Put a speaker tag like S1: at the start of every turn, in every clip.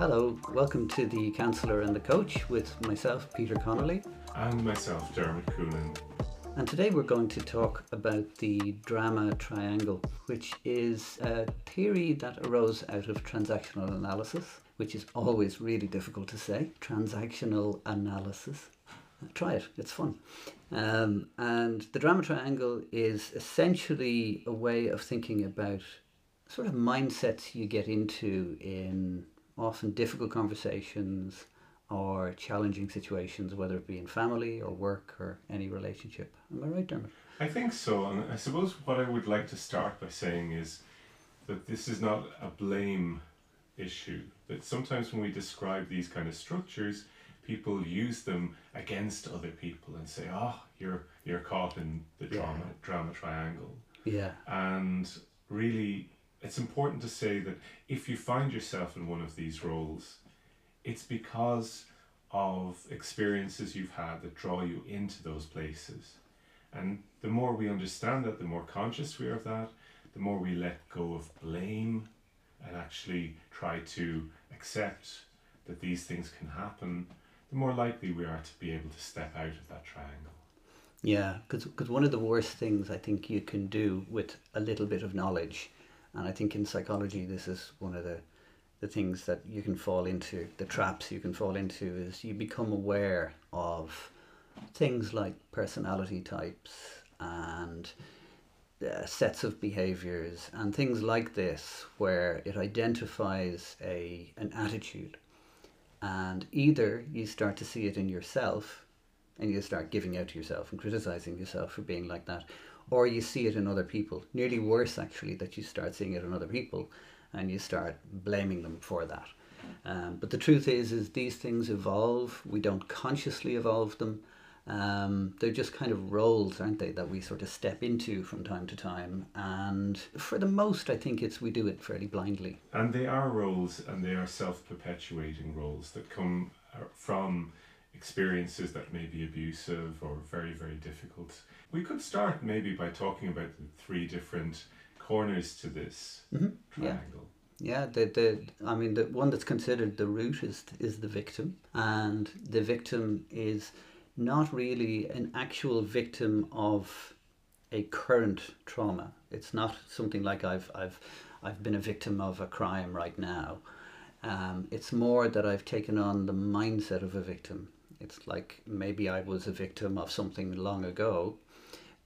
S1: Hello, welcome to the Counsellor and the Coach with myself, Peter Connolly.
S2: And myself, Dermot Coonan.
S1: And today we're going to talk about the drama triangle, which is a theory that arose out of transactional analysis, which is always really difficult to say. Transactional analysis. Try it, it's fun. Um, and the drama triangle is essentially a way of thinking about sort of mindsets you get into in often difficult conversations or challenging situations, whether it be in family or work or any relationship. Am I right, Dermot?
S2: I think so. And I suppose what I would like to start by saying is that this is not a blame issue. That sometimes when we describe these kind of structures, people use them against other people and say, "Oh, you're you're caught in the drama
S1: Yeah.
S2: drama triangle."
S1: Yeah.
S2: And really, it's important to say that if you find yourself in one of these roles, it's because of experiences you've had that draw you into those places. And the more we understand that, the more conscious we are of that, the more we let go of blame and actually try to accept that these things can happen, the more likely we are to be able to step out of that triangle.
S1: Yeah, because one of the worst things I think you can do with a little bit of knowledge, and I think in psychology this is one of the, the things that you can fall into, the traps you can fall into, is you become aware of things like personality types and uh, sets of behaviors and things like this where it identifies a an attitude. And either you start to see it in yourself and you start giving out to yourself and criticizing yourself for being like that or you see it in other people. Nearly worse actually that you start seeing it in other people and you start blaming them for that. Um, but the truth is is these things evolve. We don't consciously evolve them. Um, they're just kind of roles aren't they that we sort of step into from time to time. And for the most i think it's we do it fairly blindly.
S2: And they are roles and they are self perpetuating roles that come uh, from experiences that may be abusive or very, very difficult. We could start maybe by talking about the three different corners to this
S1: Mhm, yeah.
S2: triangle.
S1: Yeah, the, the I mean the one that's considered the root is is the victim, and the victim is not really an actual victim of a current trauma. It's not something like I've I've I've been a victim of a crime right now. Um, it's more that I've taken on the mindset of a victim. It's like maybe I was a victim of something long ago,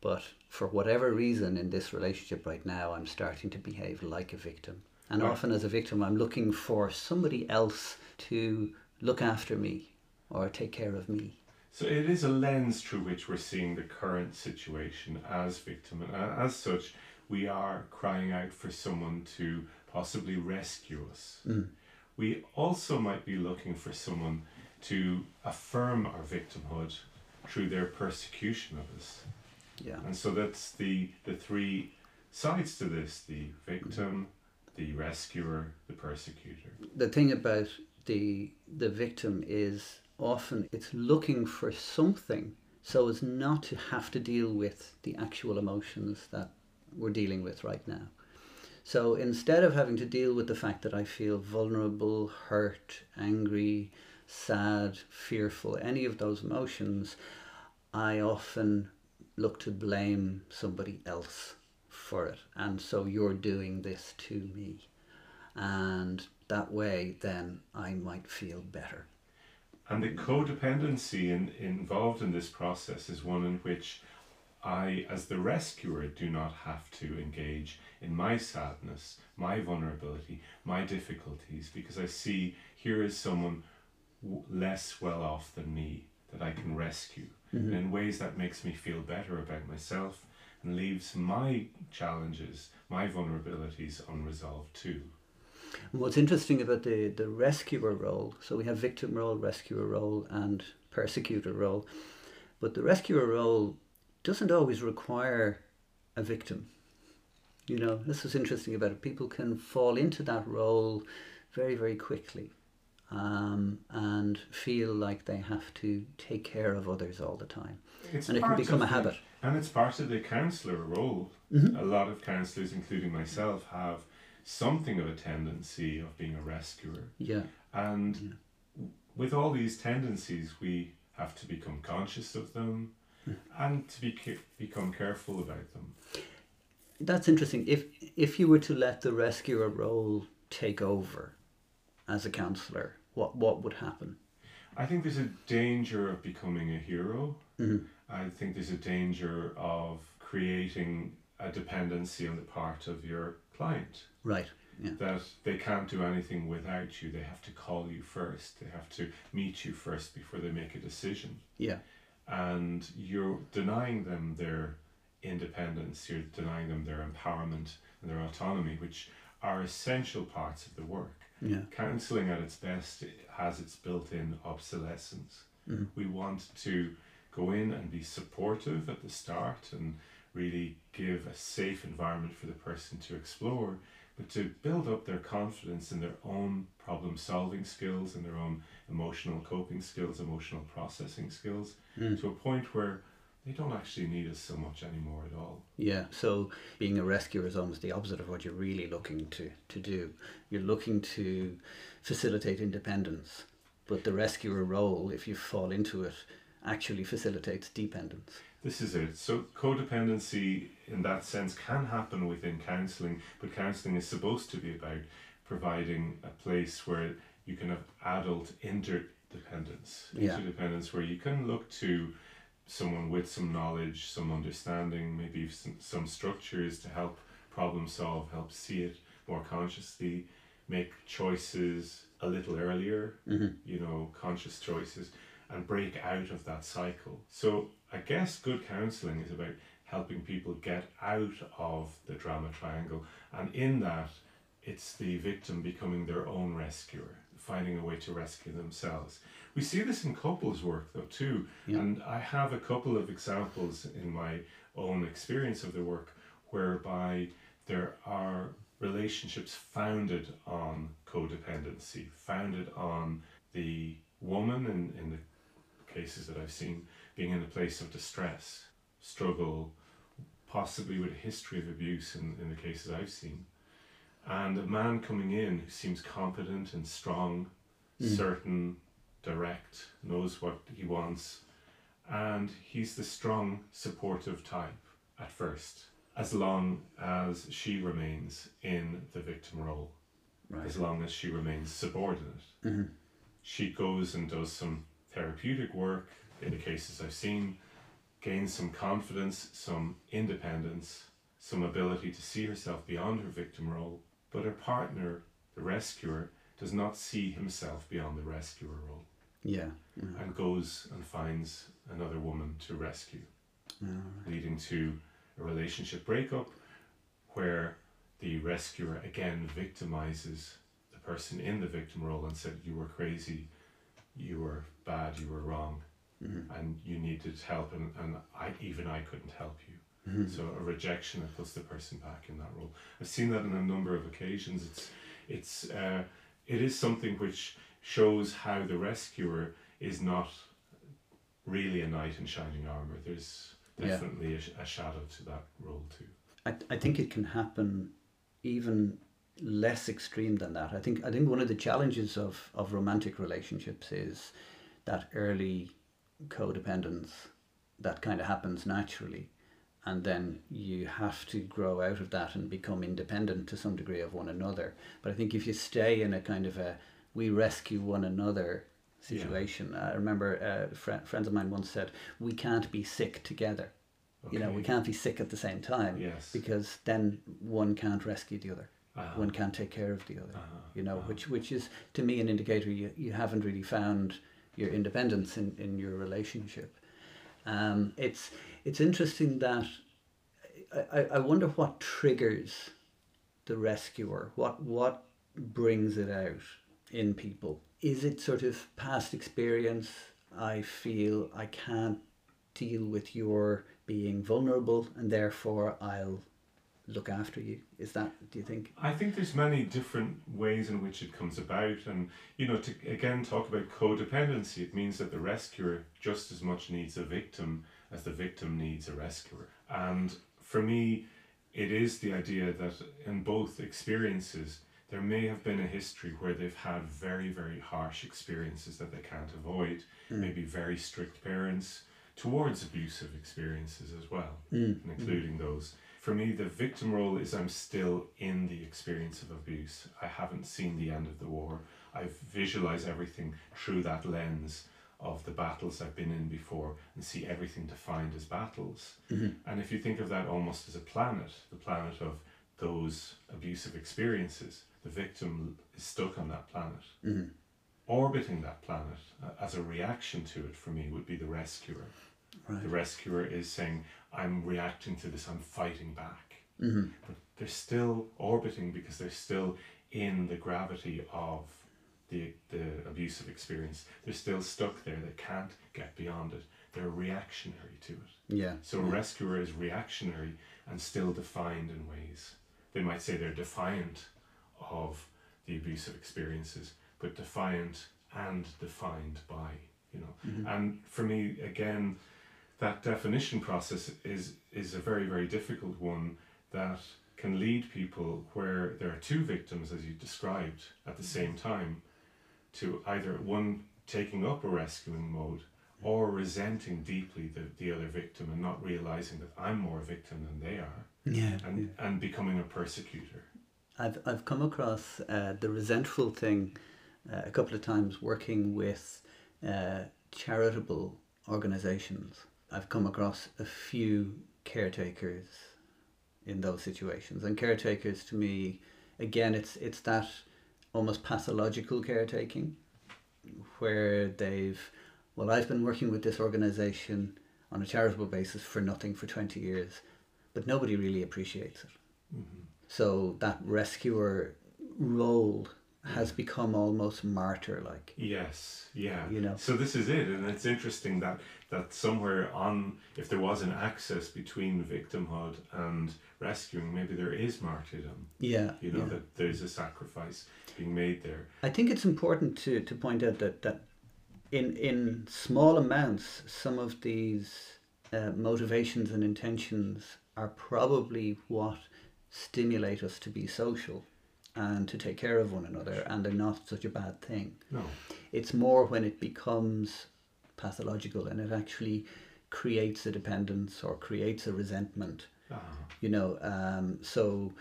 S1: but for whatever reason in this relationship right now, I'm starting to behave like a victim. And
S2: Right.
S1: often as a victim, I'm looking for somebody else to look after me or take care of me.
S2: So it is a lens through which we're seeing the current situation as victim, and as such, we are crying out for someone to possibly rescue us.
S1: Mm.
S2: We also might be looking for someone to affirm our victimhood through their persecution of us.
S1: Yeah.
S2: And so that's the the three sides to this: the victim, the rescuer, the persecutor.
S1: The thing about the the victim is often it's looking for something so as not to have to deal with the actual emotions that we're dealing with right now. So instead of having to deal with the fact that I feel vulnerable, hurt, angry, sad, fearful, any of those emotions, I often look to blame somebody else for it. And so you're doing this to me. And that way, then I might feel better.
S2: And the codependency in, involved in this process is one in which I, as the rescuer, do not have to engage in my sadness, my vulnerability, my difficulties, because I see here is someone w- less well off than me that I can rescue. Mm-hmm. And in ways that makes me feel better about myself and leaves my challenges, my vulnerabilities unresolved too.
S1: And what's interesting about the, the rescuer role, so we have victim role, rescuer role, and persecutor role, but the rescuer role doesn't always require a victim. You know, this is interesting about it. People can fall into that role very, very quickly um, and feel like they have to take care of others all the time.
S2: It's
S1: And it can become a
S2: the-
S1: habit.
S2: And it's part of the counsellor role.
S1: Mhm.
S2: A lot of counsellors, including myself, have something of a tendency of being a rescuer.
S1: Yeah.
S2: And
S1: Yeah.
S2: w- with all these tendencies, we have to become conscious of them and to be ca- become careful about them.
S1: That's interesting. If if you were to let the rescuer role take over as a counselor, what what would happen?
S2: I think there's a danger of becoming a hero.
S1: Mhm.
S2: I think there's a danger of creating a dependency on the part of your client.
S1: Right. Yeah.
S2: that they can't do anything without you. They have to call you first. They have to meet you first before they make a decision.
S1: Yeah.
S2: And you're denying them their independence, you're denying them their empowerment and their autonomy, which are essential parts of the work.
S1: Yeah.
S2: Counseling at its best has its built in obsolescence.
S1: Mhm.
S2: We want to go in and be supportive at the start and really give a safe environment for the person to explore, but to build up their confidence in their own problem solving skills and their own emotional coping skills, emotional processing skills,
S1: Mm.
S2: to a point where they don't actually need us so much anymore at all.
S1: Yeah, so being a rescuer is almost the opposite of what you're really looking to, to do. You're looking to facilitate independence, but the rescuer role, if you fall into it, actually facilitates dependence.
S2: This is it. So codependency, in that sense, can happen within counselling, but counselling is supposed to be about providing a place where you can have adult interdependence,
S1: Yeah.
S2: interdependence, where you can look to someone with some knowledge, some understanding, maybe some, some structures to help problem solve, help see it more consciously, make choices a little earlier,
S1: Mm-hmm.
S2: you know, conscious choices and break out of that cycle. So I guess good counselling is about helping people get out of the drama triangle and in that it's the victim becoming their own rescuer, finding a way to rescue themselves. We see this in couples work though too.
S1: Yeah.
S2: And I have a couple of examples in my own experience of the work whereby there are relationships founded on codependency, founded on the woman in, in the cases that I've seen being in a place of distress, struggle, possibly with a history of abuse in, in the cases I've seen. And a man coming in who seems competent and strong,
S1: Mm.
S2: certain, direct, knows what he wants, and he's the strong, supportive type at first, as long as she remains in the victim role,
S1: Right.
S2: as long as she remains subordinate
S1: Mm-hmm.
S2: she goes and does some therapeutic work in the cases I've seen, gains some confidence, some independence, some ability to see herself beyond her victim role, but her partner, the rescuer, does not see himself beyond the rescuer role
S1: Yeah. yeah.
S2: and goes and finds another woman to rescue,
S1: right.
S2: leading to a relationship breakup where the rescuer again victimizes the person in the victim role and said, You were crazy, you were bad, you were wrong,
S1: Mhm.
S2: and you needed help, and, and I, even I couldn't help you.
S1: Mhm.
S2: So a rejection that puts the person back in that role. I've seen that on a number of occasions. It's it's uh, it is something which shows how the rescuer is not really a knight in shining armor. There's
S1: Yeah.
S2: definitely a, a shadow to that role too.
S1: I, I think it can happen even less extreme than that. I think I think one of the challenges of, of romantic relationships is that early codependence that kind of happens naturally and then you have to grow out of that and become independent to some degree of one another. But I think if you stay in a kind of a we rescue one another
S2: Yeah.
S1: situation, I remember uh, fr- friends of mine once said, we can't be sick together. You know, we can't be sick at the same time
S2: Yes.
S1: because then one can't rescue the other.
S2: Uh-huh.
S1: One can't take care of the other.
S2: Uh-huh.
S1: You know,
S2: Uh-huh.
S1: which which is to me an indicator you, you haven't really found your independence in, in your relationship. Um, it's it's interesting that I, I- I wonder what triggers the rescuer. What what brings it out in people? Is it sort of past experience? I feel I can't deal with your being vulnerable and therefore I'll look after you. Is that do you think?
S2: I think there's many different ways in which it comes about, and you know, to again talk about codependency, it means that the rescuer just as much needs a victim as the victim needs a rescuer. And for me, it is the idea that in both experiences, there may have been a history where they've had very, very harsh experiences that they can't avoid,
S1: Mm.
S2: maybe very strict parents towards abusive experiences as well,
S1: Mm.
S2: and including those. For me, the victim role is I'm still in the experience of abuse. I haven't seen the end of the war. I've visualized everything through that lens of the battles I've been in before and see everything defined as battles.
S1: Mhm.
S2: And if you think of that almost as a planet, the planet of those abusive experiences, the victim is stuck on that planet.
S1: Mhm.
S2: Orbiting that planet uh, as a reaction to it for me would be the rescuer.
S1: Right.
S2: The rescuer is saying, I'm reacting to this, I'm fighting back.
S1: Mhm.
S2: But they're still orbiting because they're still in the gravity of the, the abusive experience. They're still stuck there, they can't get beyond it. They're reactionary to it.
S1: Yeah.
S2: So a rescuer is reactionary and still defined in ways. They might say they're defiant of the abusive experiences, but defiant and defined by, you know.
S1: Mhm.
S2: And for me, again, that definition process is is a very very difficult one that can lead people where there are two victims, as you described, at the same time, to either one taking up a rescuing mode or resenting deeply the, the other victim and not realizing that I'm more a victim than they are
S1: Yeah.
S2: and,
S1: yeah.
S2: and becoming a persecutor.
S1: I've I've come across uh, the resentful thing uh, a couple of times working with uh, charitable organisations. I've come across a few caretakers in those situations, and caretakers to me, again, it's it's that almost pathological caretaking, where they've, well, I've been working with this organisation on a charitable basis for nothing for twenty years, but nobody really appreciates it.
S2: Mm-hmm.
S1: So that rescuer role has become almost martyr like.
S2: Yes, yeah.
S1: You know.
S2: So this is it, and it's interesting that that somewhere on, if there was an access between victimhood and rescuing, maybe there is martyrdom.
S1: Yeah.
S2: You know
S1: yeah.
S2: that there's a sacrifice being made there.
S1: I think it's important to, to point out that, that in in small amounts some of these uh, motivations and intentions are probably what stimulate us to be social and to take care of one another and they're not such a bad thing.
S2: No.
S1: It's more when it becomes pathological and it actually creates a dependence or creates a resentment.
S2: Ah,
S1: You know, um, so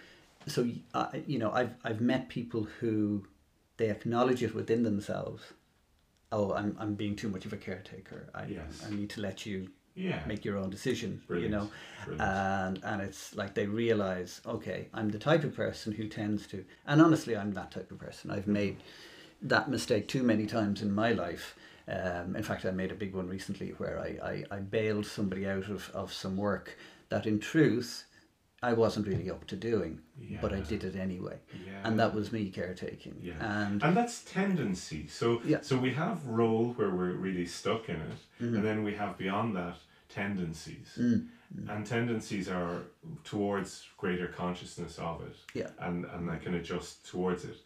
S1: so uh, you know, I've I've met people who they acknowledge it within themselves. Oh, I'm I'm being too much of a caretaker. I
S2: Yes.
S1: I need to let you
S2: yeah.
S1: make your own decision.
S2: Brilliant.
S1: You know,
S2: Brilliant.
S1: and and it's like they realize okay i'm the type of person who tends to and honestly i'm that type of person i've made that mistake too many times in my life um, in fact i made a big one recently where i, I, I bailed somebody out of, of some work that in truth i wasn't really up to doing but i did it anyway
S2: yeah.
S1: and that was me caretaking
S2: Yeah.
S1: and
S2: and that's tendency. So
S1: Yeah.
S2: so we have role where we're really stuck in it,
S1: Mhm.
S2: and then we have beyond that tendencies.
S1: Mm,
S2: And tendencies are towards greater consciousness of it.
S1: Yeah.
S2: And and I can adjust towards it.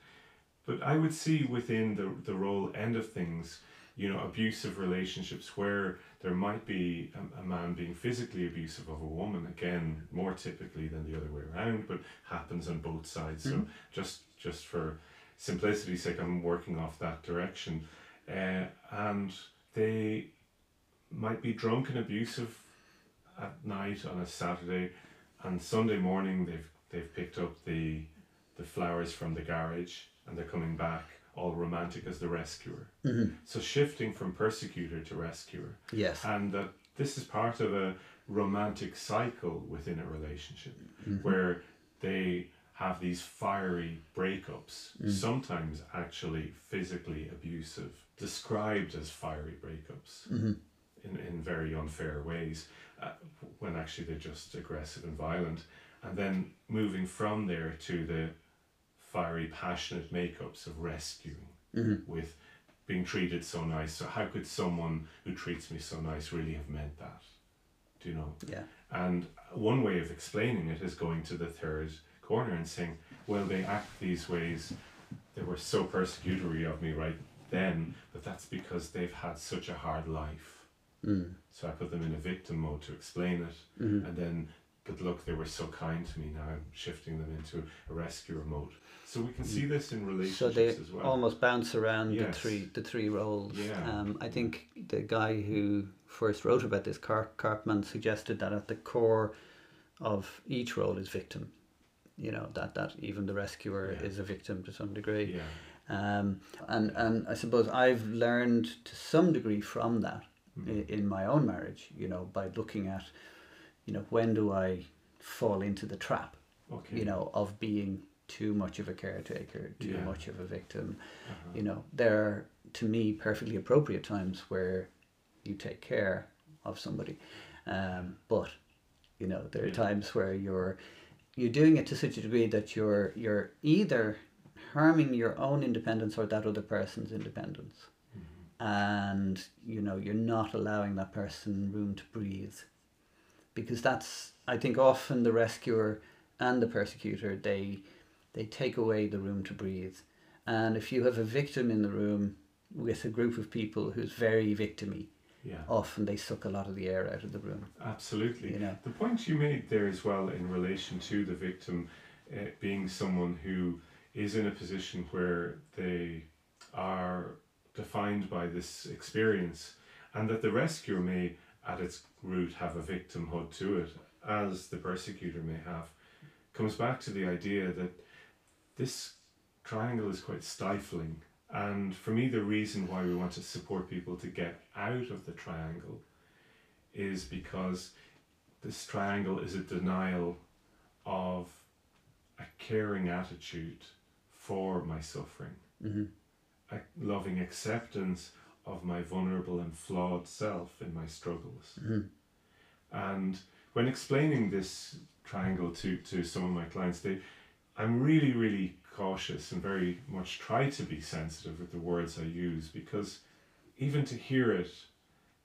S2: But I would see within the the role end of things, you know, abusive relationships where there might be a, a man being physically abusive of a woman, again, more typically than the other way around, but happens on both sides. So just just for simplicity's sake, I'm working off that direction. Uh, and they might be drunk and abusive at night on a Saturday, and Sunday morning they've they've picked up the the flowers from the garage and they're coming back all romantic as the rescuer.
S1: mhm.
S2: So shifting from persecutor to rescuer,
S1: yes
S2: and that this is part of a romantic cycle within a relationship
S1: Mhm.
S2: where they have these fiery breakups,
S1: Mm.
S2: sometimes actually physically abusive, described as fiery breakups
S1: Mhm.
S2: in, in very unfair ways, uh, when actually they're just aggressive and violent. And then moving from there to the fiery, passionate makeups of rescuing
S1: Mhm.
S2: with being treated so nice. So, how could someone who treats me so nice really have meant that? Do you know?
S1: yeah
S2: And one way of explaining it is going to the third corner and saying, well, they act these ways, they were so persecutory of me right then, but that's because they've had such a hard life.
S1: mm.
S2: So I put them in a victim mode to explain it,
S1: Mhm.
S2: and then but look, they were so kind to me. Now I'm shifting them into a rescuer mode. So we can see this in
S1: So
S2: relationships
S1: they
S2: as well.
S1: almost bounce around the three the three roles.
S2: Yeah.
S1: Um, I think the guy who first wrote about this, Car- Karpman, suggested that at the core of each role is victim. You know that that even the rescuer
S2: Yeah.
S1: is a victim to some degree.
S2: yeah,
S1: Um, and and I suppose I've learned to some degree from that
S2: Mm.
S1: in, in my own marriage. You know, by looking at, you know, when do I fall into the trap?
S2: okay.
S1: You know, of being too much of a caretaker, too
S2: Yeah.
S1: much of a victim.
S2: Uh-huh.
S1: You know, there are to me perfectly appropriate times where you take care of somebody, um, but you know there are
S2: Yeah.
S1: times where you're you're doing it to such a degree that you're you're either harming your own independence or that other person's independence
S2: Mhm.
S1: and you know you're not allowing that person room to breathe because that's i think often the rescuer and the persecutor they they take away the room to breathe. And if you have a victim in the room with a group of people who's very victimy
S2: Yeah,
S1: often they suck a lot of the air out of the room.
S2: Absolutely.
S1: you know.
S2: The point you made there as well in relation to the victim uh, being someone who is in a position where they are defined by this experience and that the rescuer may at its root have a victimhood to it as the persecutor may have comes back to the idea that this triangle is quite stifling. And for me the reason why we want to support people to get out of the triangle is because this triangle is a denial of a caring attitude for my suffering,
S1: hmm
S2: a loving acceptance of my vulnerable and flawed self in my struggles.
S1: hmm
S2: And when explaining this triangle to, to some of my clients, they, I'm really, really cautious and very much try to be sensitive with the words I use because even to hear it,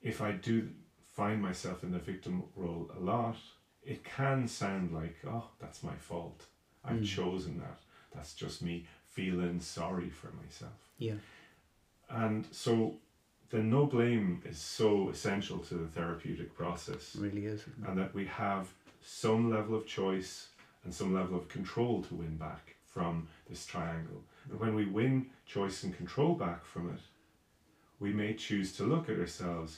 S2: if I do find myself in the victim role a lot, it can sound like, oh, that's my fault. I've
S1: Mm.
S2: chosen that. That's just me feeling sorry for myself.
S1: yeah
S2: And so the no blame is so essential to the therapeutic process
S1: really is
S2: and that we have some level of choice and some level of control to win back from this triangle. And when we win choice and control back from it, we may choose to look at ourselves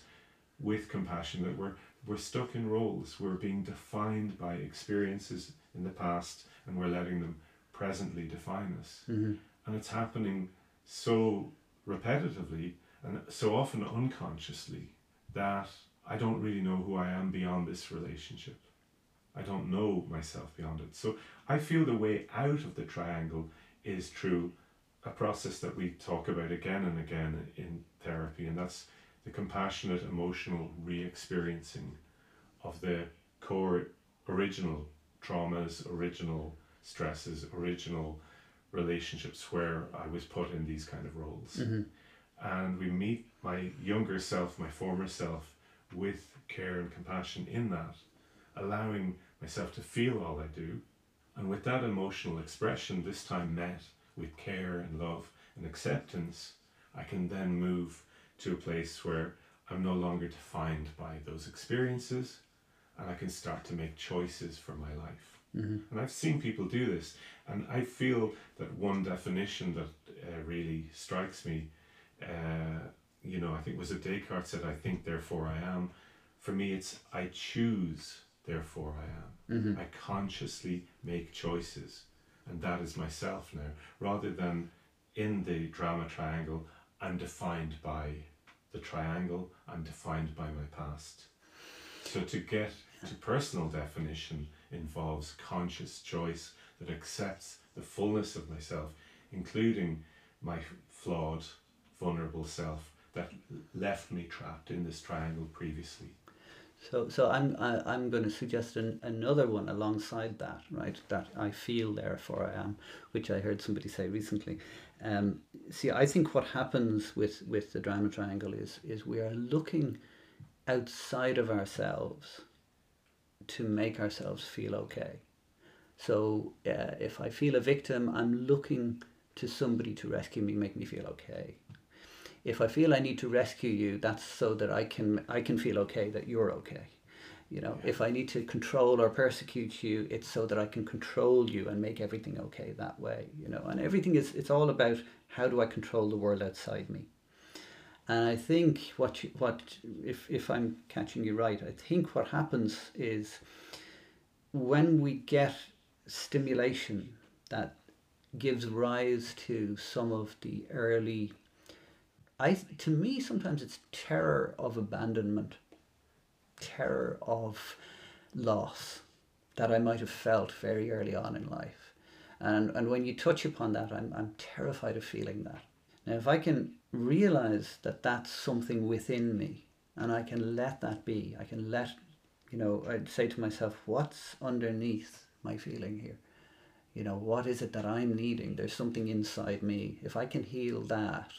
S2: with compassion that we're we're stuck in roles. We're being defined by experiences in the past and we're letting them presently define us.
S1: Mhm.
S2: And it's happening so repetitively and so often unconsciously that I don't really know who I am beyond this relationship. I don't know myself beyond it. So I feel the way out of the triangle is through a process that we talk about again and again in therapy, and that's the compassionate emotional re experiencing of the core original traumas, original stresses, original relationships where I was put in these kind of roles
S1: Mhm.
S2: And we meet my younger self, my former self, with care and compassion in that, allowing myself to feel all I do, and with that emotional expression, this time met with care and love and acceptance, I can then move to a place where I'm no longer defined by those experiences, and I can start to make choices for my life.
S1: Mhm.
S2: And I've seen people do this, and I feel that one definition that uh, really strikes me, uh, you know, I think was it Descartes said, "I think, therefore I am." For me, it's I choose, therefore I am.
S1: Mhm.
S2: I consciously make choices, and that is myself now, rather than in the drama triangle, I'm defined by the triangle. I'm defined by my past. So to get to personal definition involves conscious choice that accepts the fullness of myself, including my flawed, vulnerable self that left me trapped in this triangle previously.
S1: So, so I'm I, I'm going to suggest an, another one alongside that, right? That I feel, therefore I am, which I heard somebody say recently. Um, see, I think what happens with with the drama triangle is is we are looking outside of ourselves to make ourselves feel okay. So, uh, if I feel a victim, I'm looking to somebody to rescue me, make me feel okay. If I feel I need to rescue you, that's so that I can I can feel okay that you're okay. You know,
S2: Yeah.
S1: if I need to control or persecute you, it's so that I can control you and make everything okay that way. You know, and everything is it's all about how do I control the world outside me. And I think what you, what if if I'm catching you right, I think what happens is when we get stimulation that gives rise to some of the early I to me sometimes it's terror of abandonment, terror of loss that I might have felt very early on in life. And and when you touch upon that, I'm I'm terrified of feeling that. Now if I can realize that that's something within me and I can let that be, I can let you know, I'd say to myself, what's underneath my feeling here? You know, what is it that I'm needing? There's something inside me. If I can heal that,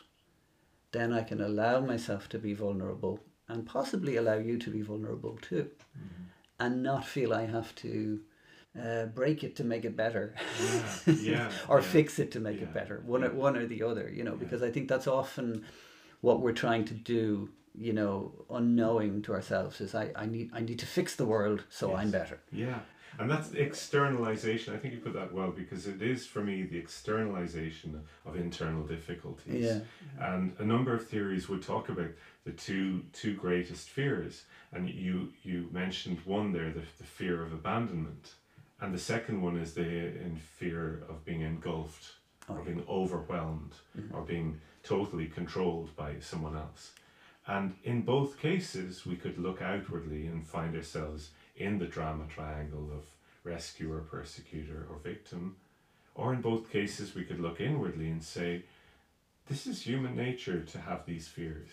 S1: then I can allow myself to be vulnerable and possibly allow you to be vulnerable too. And not feel I have to uh, break it to make it better
S2: Yeah, yeah,
S1: or
S2: yeah.
S1: fix it to make it better. One, or, one or the other, you know, because I think that's often what we're trying to do, you know, unknowing to ourselves is I, I need I need to fix the world so I'm better.
S2: Yeah. And that's externalization. I think you put that well because it is for me the externalization of internal difficulties.
S1: Yeah.
S2: And a number of theories would talk about the two two greatest fears. And you you mentioned one there, the, the fear of abandonment. And the second one is the in fear of being engulfed
S1: Oh,
S2: or being overwhelmed mm-hmm. or being totally controlled by someone else. And in both cases, we could look outwardly and find ourselves in the drama triangle of rescuer, persecutor, or victim. Or in both cases, we could look inwardly and say, this is human nature to have these fears.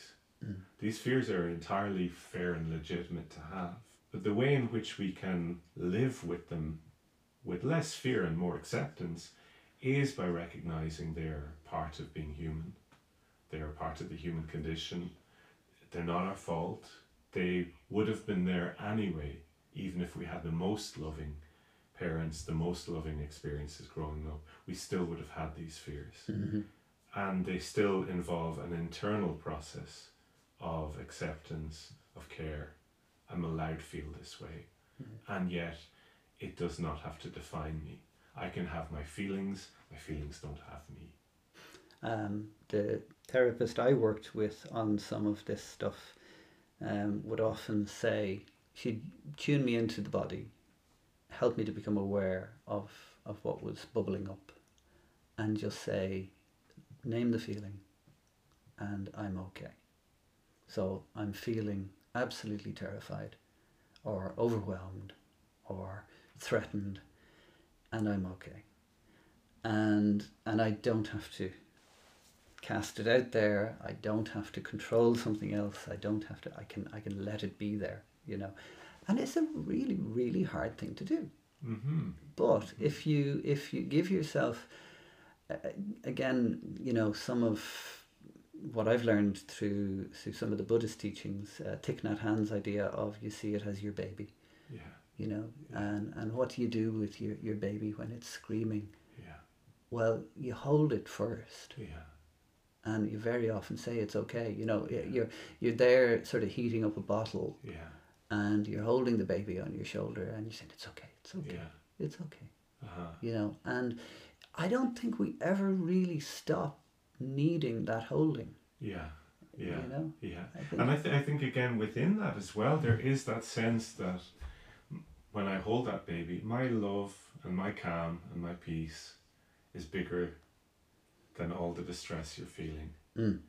S2: Mm. These fears are entirely fair and legitimate to have. But the way in which we can live with them with less fear and more acceptance is by recognizing they're part of being human. They are part of the human condition. They're not our fault. They would have been there anyway, even if we had the most loving parents, the most loving experiences growing up. We still would have had these fears.
S1: Mm-hmm.
S2: And they still involve an internal process of acceptance, of care. I'm allowed to feel this way. And yet, it does not have to define me. I can have my feelings, my feelings don't have me.
S1: Um, the therapist I worked with on some of this stuff um, would often say she'd tune me into the body, help me to become aware of, of what was bubbling up, and just say, name the feeling, and I'm okay. So I'm feeling absolutely terrified, or overwhelmed, or threatened, and I'm okay. And and I don't have to cast it out there. I don't have to control something else. I don't have to. I can. I can let it be there. You know, and it's a really, really hard thing to do.
S2: Mm-hmm.
S1: But if you if you give yourself, uh, again, you know, some of what I've learned through through some of the Buddhist teachings, uh, Thich Nhat Hanh's idea of you see it as your baby.
S2: Yeah,
S1: You know,
S2: Yeah.
S1: and and what do you do with your your baby when it's screaming?
S2: yeah,
S1: Well, you hold it first.
S2: yeah,
S1: and you very often say it's okay. You know, y- you're you're there, sort of heating up a bottle,
S2: yeah,
S1: and you're holding the baby on your shoulder, and you're saying it's okay, it's okay,
S2: yeah.
S1: it's okay.
S2: Uh-huh.
S1: You know, and I don't think we ever really stop needing that holding.
S2: Yeah, yeah,
S1: You know,
S2: yeah.
S1: I think
S2: And I, th- I think again within that as well, there is that sense that when I hold that baby, my love and my calm and my peace is bigger than all the distress you're feeling.
S1: Mm.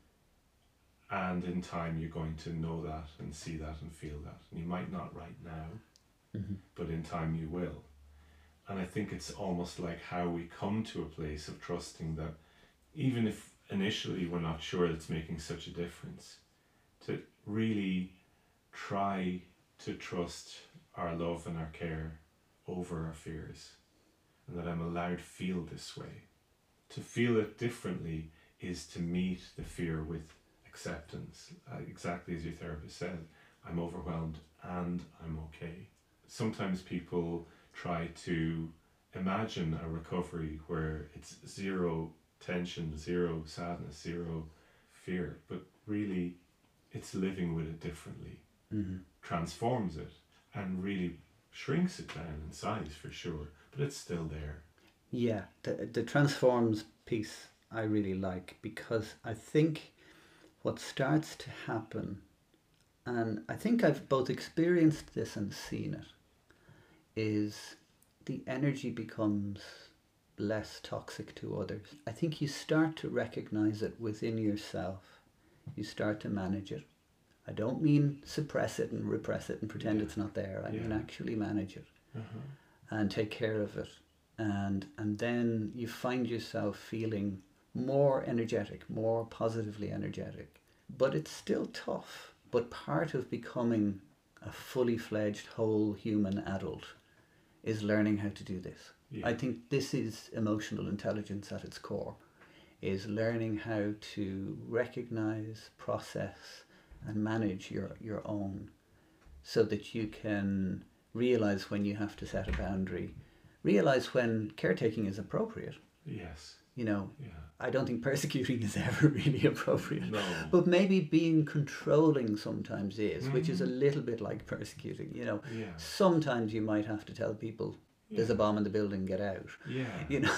S2: And in time, you're going to know that and see that and feel that. And you might not right now,
S1: Mhm.
S2: but in time you will. And I think it's almost like how we come to a place of trusting that even if initially we're not sure it's making such a difference, to really try to trust our love and our care over our fears, and that I'm allowed to feel this way. To feel it differently is to meet the fear with acceptance, uh, exactly as your therapist said. I'm overwhelmed and I'm okay. Sometimes people try to imagine a recovery where it's zero tension, zero sadness, zero fear, but really it's living with it differently
S1: hmm
S2: transforms it and really shrinks it down in size for sure, but it's still there.
S1: Yeah, the, the transforms piece I really like because I think what starts to happen, and I think I've both experienced this and seen it, is the energy becomes less toxic to others. I think you start to recognize it within yourself. You start to manage it. I don't mean suppress it and repress it and pretend
S2: Yeah.
S1: it's not there. I mean actually manage it
S2: Uh-huh.
S1: and take care of it. And and then you find yourself feeling more energetic, more positively energetic. But it's still tough. But part of becoming a fully fledged whole human adult is learning how to do this.
S2: Yeah.
S1: I think this is emotional intelligence at its core, is learning how to recognize, process, and manage your, your own so that you can realize when you have to set a boundary, realize when caretaking is appropriate.
S2: Yes.
S1: You know,
S2: Yeah.
S1: I don't think persecuting is ever really appropriate.
S2: No.
S1: But maybe being controlling sometimes is, which is a
S2: Mhm.
S1: little bit like persecuting. You know,
S2: Yeah.
S1: sometimes you might have to tell people there's a bomb in the building, get out.
S2: Yeah.
S1: You know.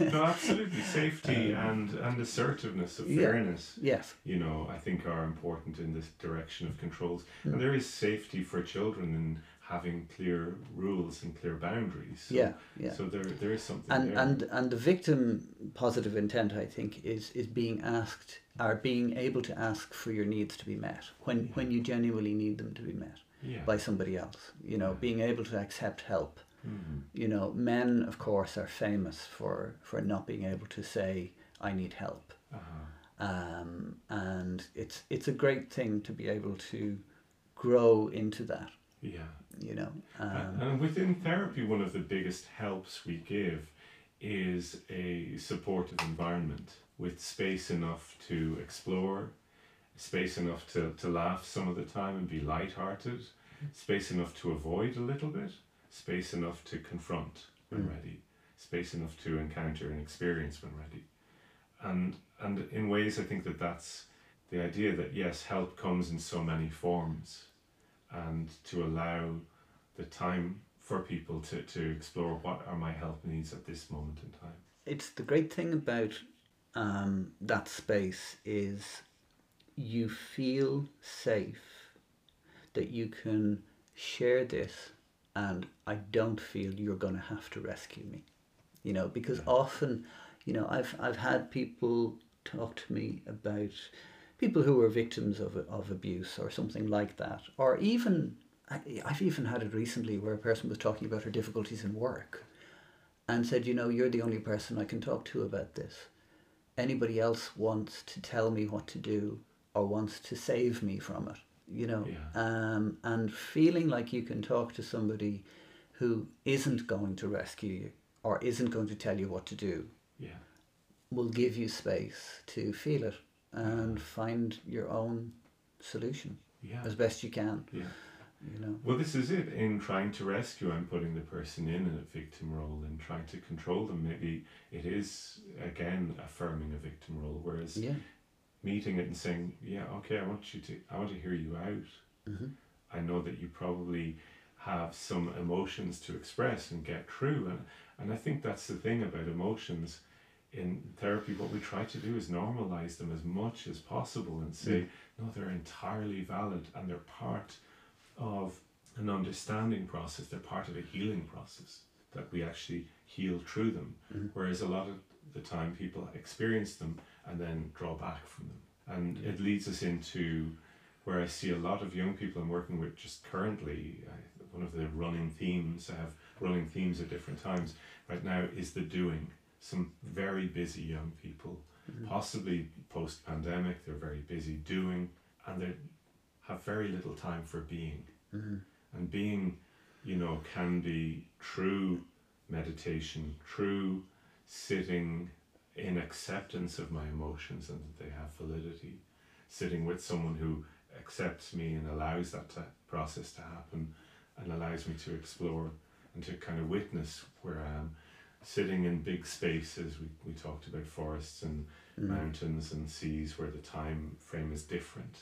S2: no, absolutely. Safety and and assertiveness of
S1: Um, Yeah.
S2: fairness,
S1: yes.
S2: you know, I think are important in this direction of controls.
S1: Mm.
S2: And there is safety for children in having clear rules and clear boundaries. So,
S1: yeah. Yeah.
S2: So there there is something
S1: and
S2: there.
S1: and and the victim positive intent i think is is being asked or being able to ask for your needs to be met when
S2: Yeah.
S1: when you genuinely need them to be met
S2: yeah.
S1: by somebody else you know
S2: Yeah.
S1: being able to accept help
S2: Mhm.
S1: you know men of course are famous for for not being able to say i need help
S2: Uh-huh.
S1: um, and it's it's a great thing to be able to grow into that
S2: Yeah.
S1: You know
S2: And-
S1: um,
S2: and within therapy, one of the biggest helps we give is a supportive environment with space enough to explore, space enough to, to laugh some of the time and be light-hearted, space enough to avoid a little bit, space enough to confront when
S1: Mm.
S2: ready, space enough to encounter and experience when ready. And, and in ways, I think that that's the idea that yes, help comes in so many forms and to allow the time for people to, to explore what are my health needs at this moment in time.
S1: it's the great thing about um, that space is you feel safe that you can share this and I don't feel you're going to have to rescue me. You know, because
S2: Yeah.
S1: often, you know, I've I've had people talk to me about people who were victims of of abuse or something like that, or even I've even had it recently where a person was talking about her difficulties in work, and said, you know, you're the only person I can talk to about this. Anybody else wants to tell me what to do or wants to save me from it, you know,
S2: Yeah.
S1: um, and feeling like you can talk to somebody who isn't going to rescue you or isn't going to tell you what to do
S2: Yeah.
S1: will give you space to feel it and find your own solution
S2: Yeah.
S1: as best you can,
S2: Yeah.
S1: you know.
S2: Well, this is it. In trying to rescue, I'm putting the person in a victim role and trying to control them. Maybe it is, again, affirming a victim role, whereas
S1: Yeah.
S2: meeting it and saying, yeah, okay, I want you to, I want to hear you out.
S1: hmm
S2: I know that you probably have some emotions to express and get through. And, and I think that's the thing about emotions in therapy. What we try to do is normalize them as much as possible and say, no, they're entirely valid and they're part of an understanding process, they're part of a healing process that we actually heal through them.
S1: Mhm.
S2: Whereas a lot of the time people experience them and then draw back from them. And it leads us into where I see a lot of young people I'm working with just currently. I, one of the running themes, I have running themes at different times right now, is the doing. Some very busy young people,
S1: Mm-hmm.
S2: possibly post pandemic, they're very busy doing and they have very little time for being.
S1: hmm
S2: And being, you know, can be true meditation, true sitting in acceptance of my emotions and that they have validity, sitting with someone who accepts me and allows that to, process to happen and allows me to explore and to kind of witness where I am. Sitting in big spaces, we, we talked about forests and
S1: Mm.
S2: mountains and seas where the time frame is different,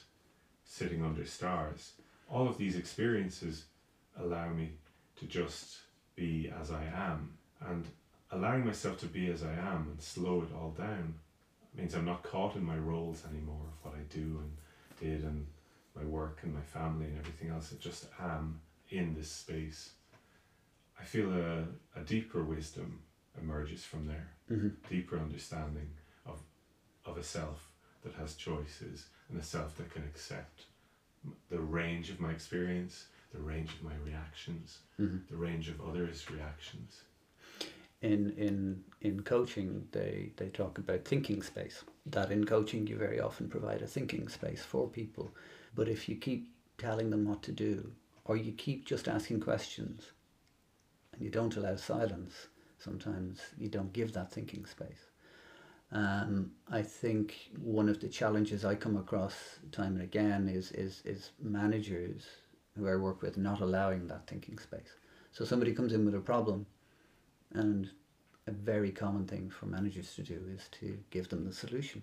S2: sitting under stars. All of these experiences allow me to just be as I am. And allowing myself to be as I am and slow it all down means I'm not caught in my roles anymore of what I do and did and my work and my family and everything else. I just am in this space. I feel a, a deeper wisdom emerges from there,
S1: hmm
S2: deeper understanding of, of a self that has choices and a self that can accept the range of my experience, the range of my reactions,
S1: hmm
S2: the range of others' reactions.
S1: in in in coaching they they talk about thinking space. That in coaching you very often provide a thinking space for people. But if you keep telling them what to do or you keep just asking questions and you don't allow silence sometimes you don't give that thinking space um, I think one of the challenges I come across time and again is, is, is managers who I work with not allowing that thinking space. So somebody comes in with a problem and a very common thing for managers to do is to give them the solution.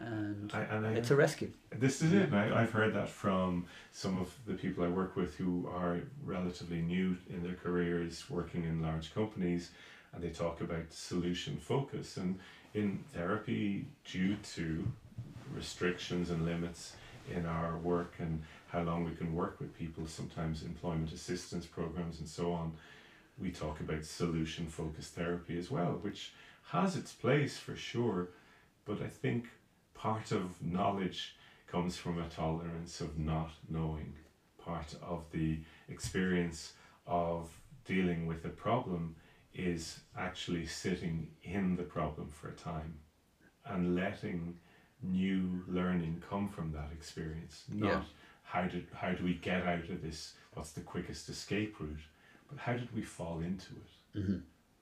S1: And
S2: I, and I,
S1: it's a rescue.
S2: This is it. I, I've heard that from some of the people I work with who are relatively new in their careers working in large companies, and they talk about solution focus. And in therapy, due to restrictions and limits in our work and how long we can work with people, sometimes employment assistance programs and so on, we talk about solution focused therapy as well, which has its place for sure. But I think part of knowledge comes from a tolerance of not knowing. Part of the experience of dealing with a problem is actually sitting in the problem for a time and letting new learning come from that experience. Not
S1: Yeah.
S2: how did how do we get out of this? What's the quickest escape route? But how did we fall into it?
S1: hmm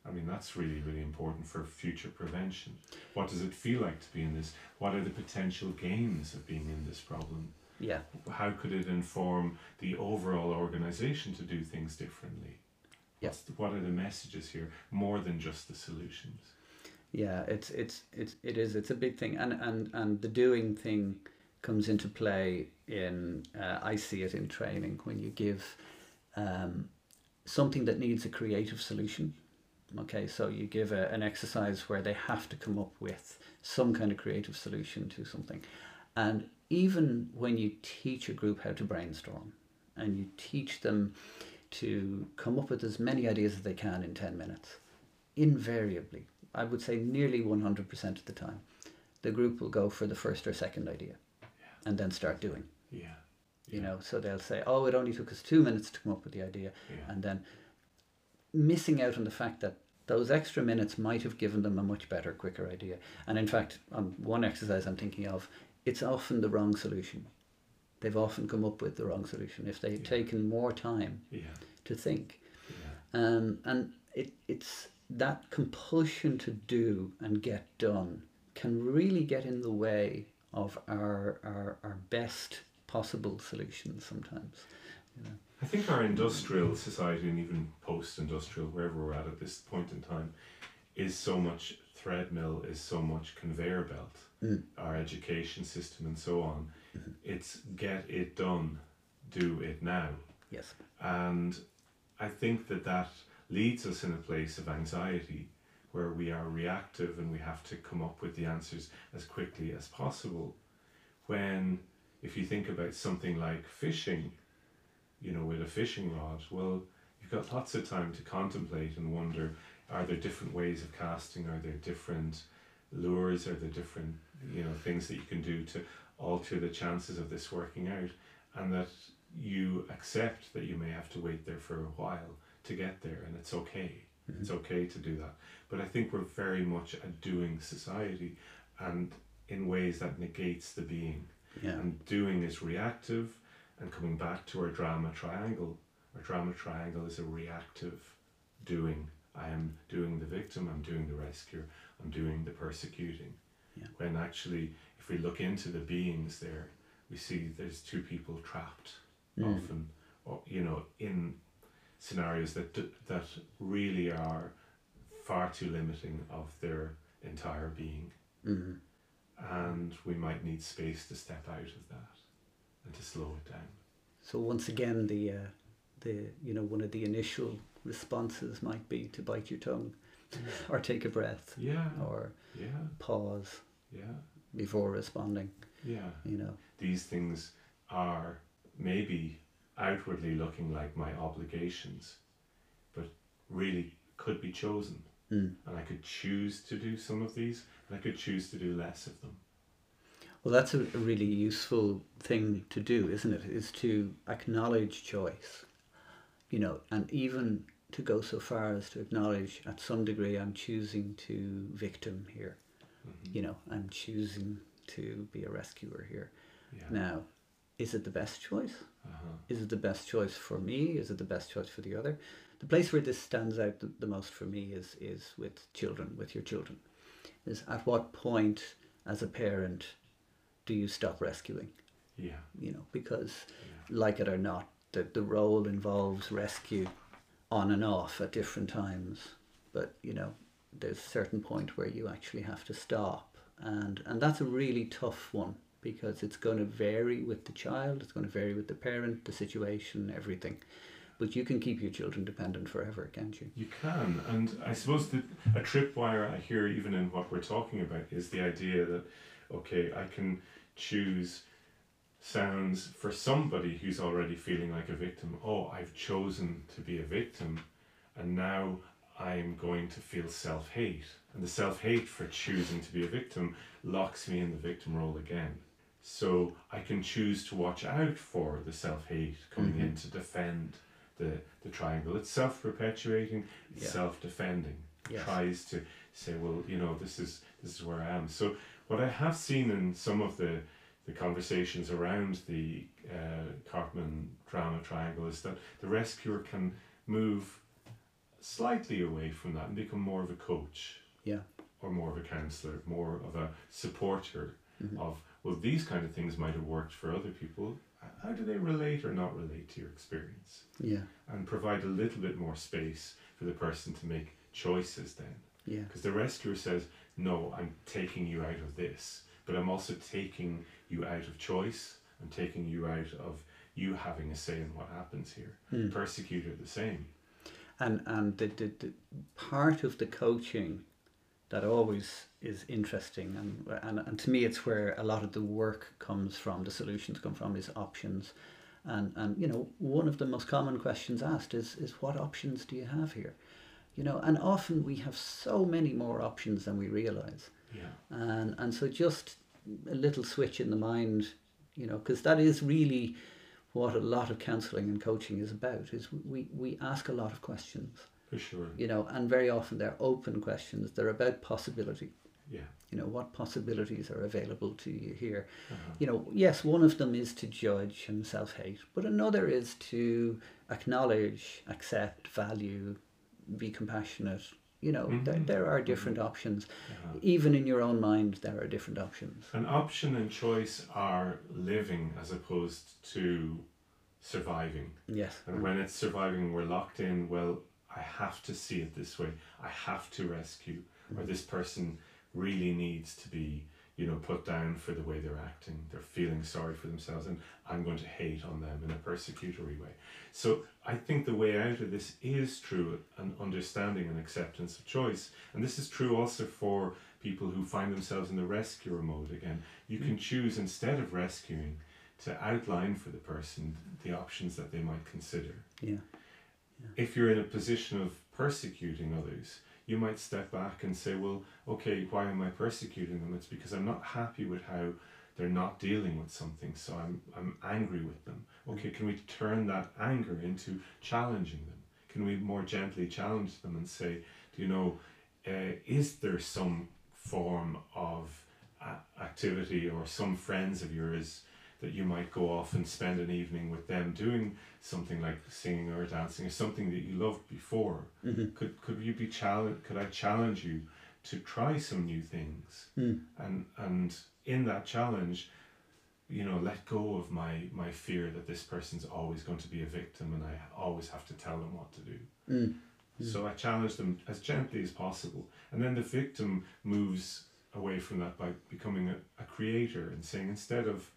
S2: I mean, that's really, really important for future prevention. What does it feel like to be in this? What are the potential gains of being in this problem?
S1: Yeah.
S2: How could it inform the overall organization to do things differently?
S1: Yeah.
S2: What are the messages here more than just the solutions?
S1: Yeah, it's it's it's it is it's a big thing, and and and the doing thing comes into play in uh, I see it in training when you give um, something that needs a creative solution. Okay, so you give a, an exercise where they have to come up with some kind of creative solution to something, and even when you teach a group how to brainstorm, and you teach them to come up with as many ideas as they can in ten minutes, invariably I would say nearly 100% of the time, the group will go for the first or second idea and then start doing.
S2: Yeah.
S1: You know, so they'll say, oh, it only took us two minutes to come up with the idea.
S2: Yeah.
S1: And then missing out on the fact that those extra minutes might have given them a much better, quicker idea. And in fact, on one exercise I'm thinking of, it's often the wrong solution. They've often come up with the wrong solution if they'd
S2: Yeah.
S1: taken more time
S2: Yeah.
S1: to think.
S2: Yeah.
S1: Um, and it, it's that compulsion to do and get done can really get in the way of our, our, our best possible solutions sometimes. You know.
S2: I think our industrial society and even post-industrial, wherever we're at at this point in time, is so much treadmill, is so much conveyor belt.
S1: Mm.
S2: Our education system and so on. It's get it done, do it now.
S1: Yes.
S2: And I think that that leads us in a place of anxiety where we are reactive and we have to come up with the answers as quickly as possible. When, if you think about something like fishing, you know, with a fishing rod, well, you've got lots of time to contemplate and wonder are there different ways of casting? Are there different lures? Are there different, you know, things that you can do to alter the chances of this working out? And that you accept that you may have to wait there for a while to get there, and it's okay. Mm-hmm. It's okay to do that. But I think we're very much a doing society, and in ways that negates the being.
S1: Yeah.
S2: And doing is reactive, and coming back to our drama triangle, our drama triangle is a reactive doing. I am doing the victim, I'm doing the rescuer, I'm doing the persecuting.
S1: Yeah.
S2: When actually, if we look into the beings there, we see there's two people trapped
S1: Mm.
S2: often, or, you know, in scenarios that that really are far too limiting of their entire being,
S1: Mhm.
S2: and we might need space to step out of that and to slow it down.
S1: So once again, the uh, the you know one of the initial responses might be to bite your tongue or take a breath
S2: Yeah.
S1: or
S2: Yeah.
S1: pause
S2: Yeah.
S1: before responding
S2: Yeah.
S1: you know
S2: These things are maybe outwardly looking like my obligations, but really could be chosen.
S1: mm.
S2: And I could choose to do some of these, and I could choose to do less of them.
S1: Well that's a, really useful thing to do isn't it is to acknowledge choice you know and even to go so far as to acknowledge at some degree i'm choosing to victim here
S2: Mhm.
S1: you know i'm choosing to be a rescuer here
S2: Yeah.
S1: now is it the best choice
S2: Uh-huh.
S1: Is it the best choice for me? Is it the best choice for the other? The place where this stands out the, the most for me is is with children, with your children. Is at what point as a parent do you stop rescuing?
S2: Yeah.
S1: You know, because
S2: Yeah.
S1: like it or not, the, the role involves rescue on and off at different times. But, you know, there's a certain point where you actually have to stop. And and that's a really tough one because it's going to vary with the child, it's going to vary with the parent, the situation, everything. But you can keep your children dependent forever, can't you?
S2: You can, and I suppose that a tripwire I hear even in what we're talking about is the idea that okay, I can choose sounds for somebody who's already feeling like a victim. Oh, I've chosen to be a victim, and now I'm going to feel self hate, and the self hate for choosing to be a victim locks me in the victim role again. So I can choose to watch out for the self hate coming in
S1: Mhm.
S2: to defend the, the triangle. It's self perpetuating, it's
S1: Yeah.
S2: self defending.
S1: Yes.
S2: Tries to say, well, you know, this is this is where I am. So what I have seen in some of the the conversations around the uh, Karpman drama triangle is that the rescuer can move slightly away from that and become more of a coach
S1: Yeah.
S2: or more of a counselor, more of a supporter
S1: Mhm.
S2: of well, these kind of things might have worked for other people. How do they relate or not relate to your experience?
S1: Yeah.
S2: And provide a little bit more space for the person to make choices then.
S1: Yeah.
S2: Because the rescuer says, No, I'm taking you out of this, but I'm also taking you out of choice. I'm taking you out of you having a say in what happens here.
S1: Mm.
S2: Persecutor, the same.
S1: And and the, the, the part of the coaching that always is interesting and, and and to me it's where a lot of the work comes from, the solutions come from is options. And and you know, one of the most common questions asked is is what options do you have here? You know, and often we have so many more options than we realize.
S2: Yeah.
S1: And and so just a little switch in the mind, you know, because that is really what a lot of counselling and coaching is about is we, we ask a lot of questions
S2: For sure.
S1: you know and very often they're open questions they're about possibility
S2: Yeah.
S1: you know what possibilities are available to you here
S2: Uh-huh.
S1: you know yes one of them is to judge and self-hate but another is to acknowledge accept value be compassionate you know there,
S2: Mhm.
S1: there are different options
S2: Uh-huh.
S1: even in your own mind there are different options
S2: An option and choice are living as opposed to surviving.
S1: yes
S2: And when it's surviving, we're locked in, well, I have to see it this way. I have to rescue. Or this person really needs to be, you know, put down for the way they're acting. They're feeling sorry for themselves, and I'm going to hate on them in a persecutory way. So I think the way out of this is true an understanding and acceptance of choice. And this is true also for people who find themselves in the rescuer mode again. You can choose instead of rescuing to outline for the person the options that they might consider.
S1: yeah
S2: If you're in a position of persecuting others, you might step back and say, Well, okay, why am I persecuting them? It's because I'm not happy with how they're not dealing with something, so I'm, I'm angry with them. Okay, can we turn that anger into challenging them? Can we more gently challenge them and say, Do you know, uh, is there some form of activity or some friends of yours that you might go off and spend an evening with them doing something like singing or dancing or something that you loved before
S1: hmm
S2: could could you be challenge could I challenge you to try some new things
S1: Mm.
S2: and and in that challenge you know let go of my my fear that this person's always going to be a victim and I always have to tell them what to do
S1: Mm.
S2: so I challenge them as gently as possible. And then the victim moves away from that by becoming a, a creator and saying, instead of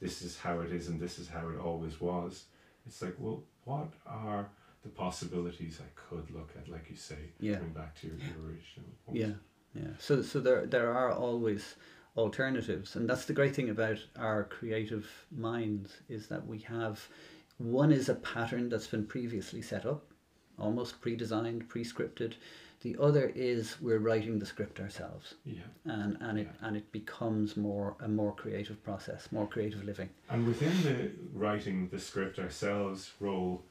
S2: this is how it is and this is how it always was, It's like, well, what are the possibilities I could look at, like you say,
S1: Yeah.
S2: coming back to your, your original point.
S1: Yeah, yeah. So so there there are always alternatives, and that's the great thing about our creative minds is that we have one is a pattern that's been previously set up, almost pre-designed, pre-scripted. The other is we're writing the script ourselves,
S2: Yeah.
S1: and and it and it becomes more a more creative process, more creative living.
S2: And within the writing the script ourselves role,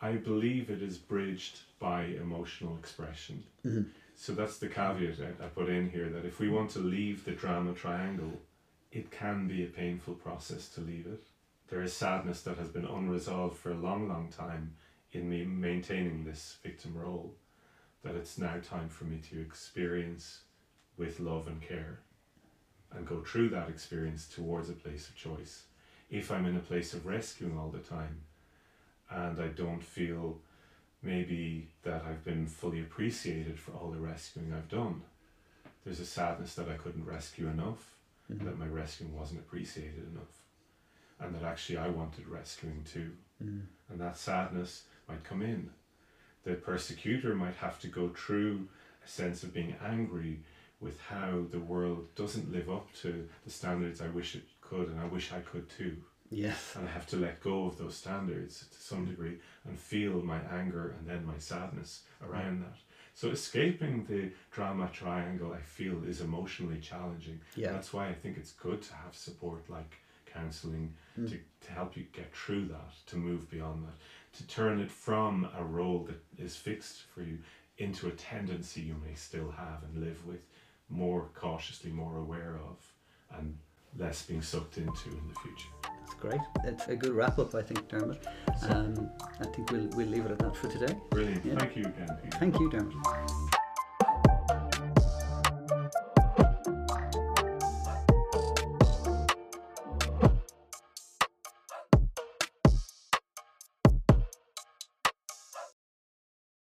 S2: I believe it is bridged by emotional expression.
S1: Mhm.
S2: So that's the caveat I, I put in here that if we want to leave the drama triangle, it can be a painful process to leave it. There is sadness that has been unresolved for a long, long time in me maintaining this victim role, that it's now time for me to experience with love and care and go through that experience towards a place of choice. If I'm in a place of rescuing all the time and I don't feel maybe that I've been fully appreciated for all the rescuing I've done, there's a sadness that I couldn't rescue enough,
S1: Mhm.
S2: that my rescuing wasn't appreciated enough, and that actually I wanted rescuing too.
S1: Mm.
S2: And that sadness might come in. The persecutor might have to go through a sense of being angry with how the world doesn't live up to the standards I wish it could, and I wish I could too.
S1: Yes.
S2: And I have to let go of those standards to some degree and feel my anger and then my sadness around that. So escaping the drama triangle, I feel, is emotionally challenging.
S1: Yeah.
S2: That's why I think it's good to have support like counselling
S1: Mm.
S2: to, to help you get through that, to move beyond that, to turn it from a role that is fixed for you into a tendency you may still have and live with, more cautiously, more aware of, and less being sucked into in the future.
S1: That's great. It's a good wrap up, I think, Dermot. Um, I think we'll we'll leave it at that for today.
S2: brilliant.
S1: yeah.
S2: Thank you again, Peter.
S1: Thank you, Dermot.